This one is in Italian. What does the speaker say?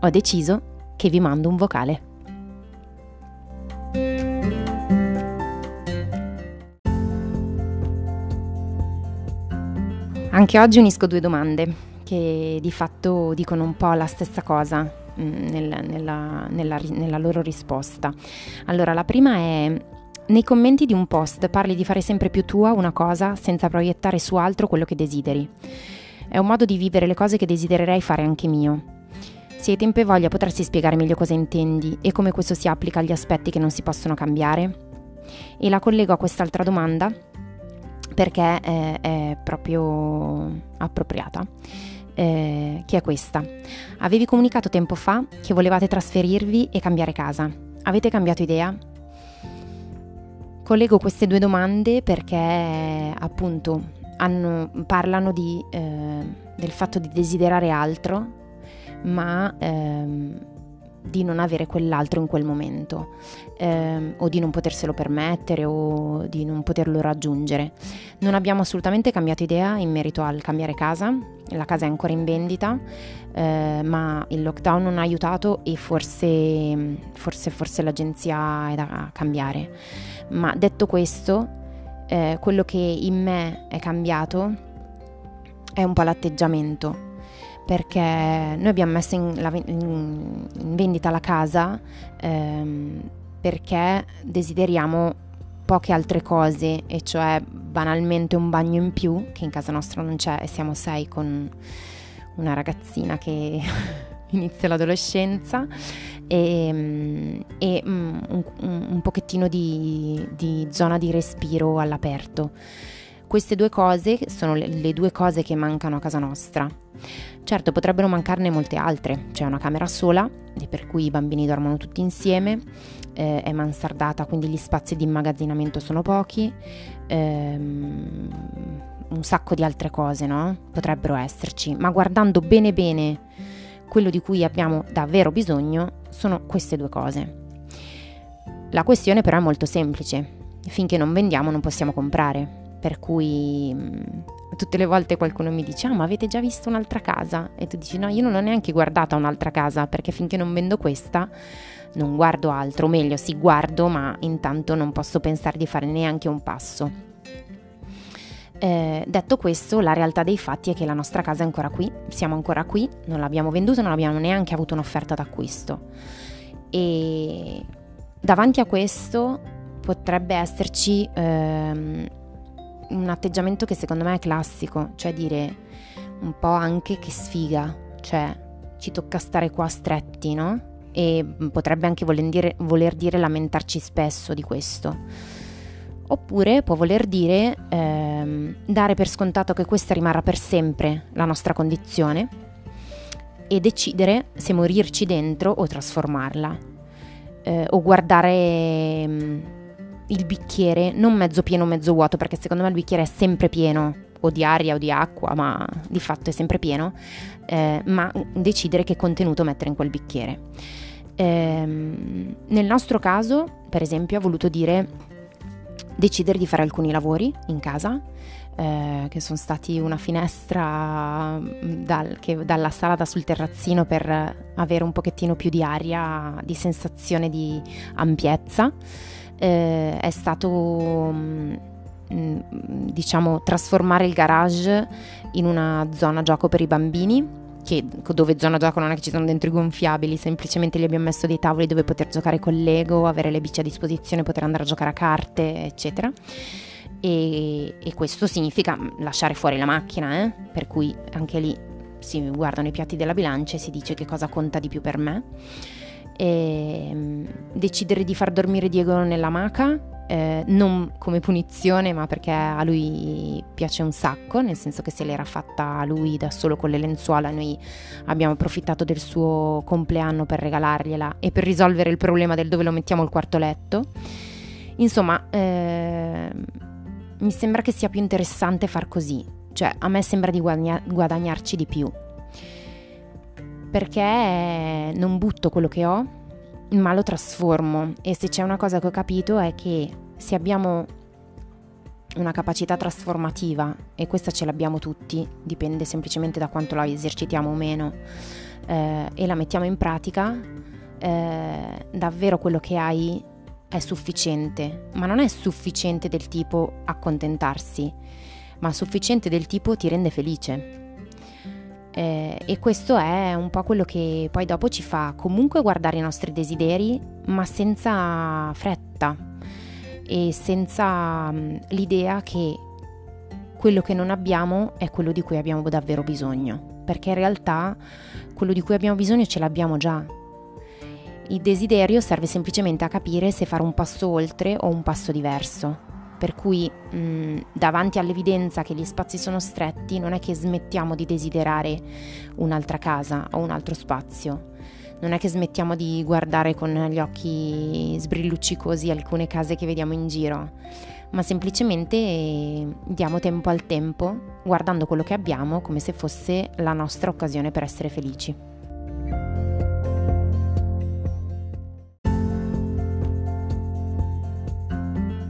ho deciso che vi mando un vocale. Anche oggi unisco due domande che di fatto dicono un po' la stessa cosa mm, nel, nella, nella, nella loro risposta. Allora, la prima è nei commenti di un post parli di fare sempre più tua una cosa senza proiettare su altro quello che desideri. È un modo di vivere le cose che desidererei fare anche mio. Se hai tempo e voglia potresti spiegare meglio cosa intendi e come questo si applica agli aspetti che non si possono cambiare? E la collego a quest'altra domanda perché è, è proprio appropriata. Eh, che è questa. Avevi comunicato tempo fa che volevate trasferirvi e cambiare casa. Avete cambiato idea? Collego queste due domande perché appunto hanno, parlano di, eh, del fatto di desiderare altro, ma ehm, di non avere quell'altro in quel momento ehm, o di non poterselo permettere o di non poterlo raggiungere. Non abbiamo assolutamente cambiato idea in merito al cambiare casa, la casa è ancora in vendita, eh, ma il lockdown non ha aiutato e forse, forse, forse l'agenzia è da cambiare. Ma detto questo, eh, quello che in me è cambiato è un po' l'atteggiamento perché noi abbiamo messo in, la, in, vendita la casa ehm, perché desideriamo poche altre cose, e cioè banalmente un bagno in più, che in casa nostra non c'è e siamo sei con una ragazzina che inizia l'adolescenza, e, e mm, un, un, pochettino di, di zona di respiro all'aperto. Queste due cose sono le, le due cose che mancano a casa nostra. Certo, potrebbero mancarne molte altre. C'è una camera sola, per cui i bambini dormono tutti insieme, eh, è mansardata, quindi gli spazi di immagazzinamento sono pochi, ehm, un sacco di altre cose, no? Potrebbero esserci, ma guardando bene bene quello di cui abbiamo davvero bisogno sono queste due cose. La questione però è molto semplice. Finché non vendiamo non possiamo comprare per cui mm, tutte le volte qualcuno mi dice ah ma avete già visto un'altra casa e tu dici no io non ho neanche guardata un'altra casa perché finché non vendo questa non guardo altro, o meglio sì guardo ma intanto non posso pensare di fare neanche un passo. Eh, detto questo, la realtà dei fatti è che la nostra casa è ancora qui, siamo ancora qui, non l'abbiamo venduta, non abbiamo neanche avuto un'offerta d'acquisto. E davanti a questo potrebbe esserci ehm, un atteggiamento che secondo me è classico, cioè dire un po' anche che sfiga, cioè ci tocca stare qua stretti, no? E potrebbe anche voler dire, voler dire lamentarci spesso di questo. Oppure può voler dire ehm, dare per scontato che questa rimarrà per sempre la nostra condizione e decidere se morirci dentro o trasformarla. Eh, o guardare ehm, il bicchiere non mezzo pieno o mezzo vuoto, perché secondo me il bicchiere è sempre pieno, o di aria o di acqua, ma di fatto è sempre pieno, eh, ma decidere che contenuto mettere in quel bicchiere. Eh, nel nostro caso, per esempio, ha voluto dire decidere di fare alcuni lavori in casa, eh, che sono stati una finestra mm, dal, che, dalla sala da sul terrazzino per avere un pochettino più di aria, di sensazione di ampiezza eh, è stato mm, mm, diciamo trasformare il garage in una zona gioco per i bambini che, dove zona gioco non è che ci sono dentro i gonfiabili, semplicemente gli abbiamo messo dei tavoli dove poter giocare con Lego, avere le bici a disposizione, poter andare a giocare a carte, eccetera. E, e questo significa lasciare fuori la macchina, eh? per cui anche lì si guardano i piatti della bilancia e si dice che cosa conta di più per me e ehm, decidere di far dormire Diego nella maca eh, non come punizione, ma perché a lui piace un sacco, nel senso che se l'era fatta lui da solo con le lenzuola, noi abbiamo approfittato del suo compleanno per regalargliela e per risolvere il problema del dove lo mettiamo il quarto letto. Insomma, eh, mi sembra che sia più interessante far così, cioè a me sembra di guadagna- guadagnarci di più, perché non butto quello che ho, ma lo trasformo e se c'è una cosa che ho capito è che se abbiamo una capacità trasformativa e questa ce l'abbiamo tutti, dipende semplicemente da quanto la esercitiamo o meno eh, e la mettiamo in pratica, eh, davvero quello che hai è sufficiente, ma non è sufficiente del tipo accontentarsi, ma sufficiente del tipo ti rende felice. Eh, e questo è un po' quello che poi dopo ci fa comunque guardare i nostri desideri, ma senza fretta e senza um, l'idea che quello che non abbiamo è quello di cui abbiamo davvero bisogno, perché in realtà quello di cui abbiamo bisogno ce l'abbiamo già. Il desiderio serve semplicemente a capire se fare un passo oltre o un passo diverso. Per cui mh, davanti all'evidenza che gli spazi sono stretti non è che smettiamo di desiderare un'altra casa o un altro spazio. Non è che smettiamo di guardare con gli occhi sbrilluccicosi alcune case che vediamo in giro, ma semplicemente diamo tempo al tempo, guardando quello che abbiamo come se fosse la nostra occasione per essere felici.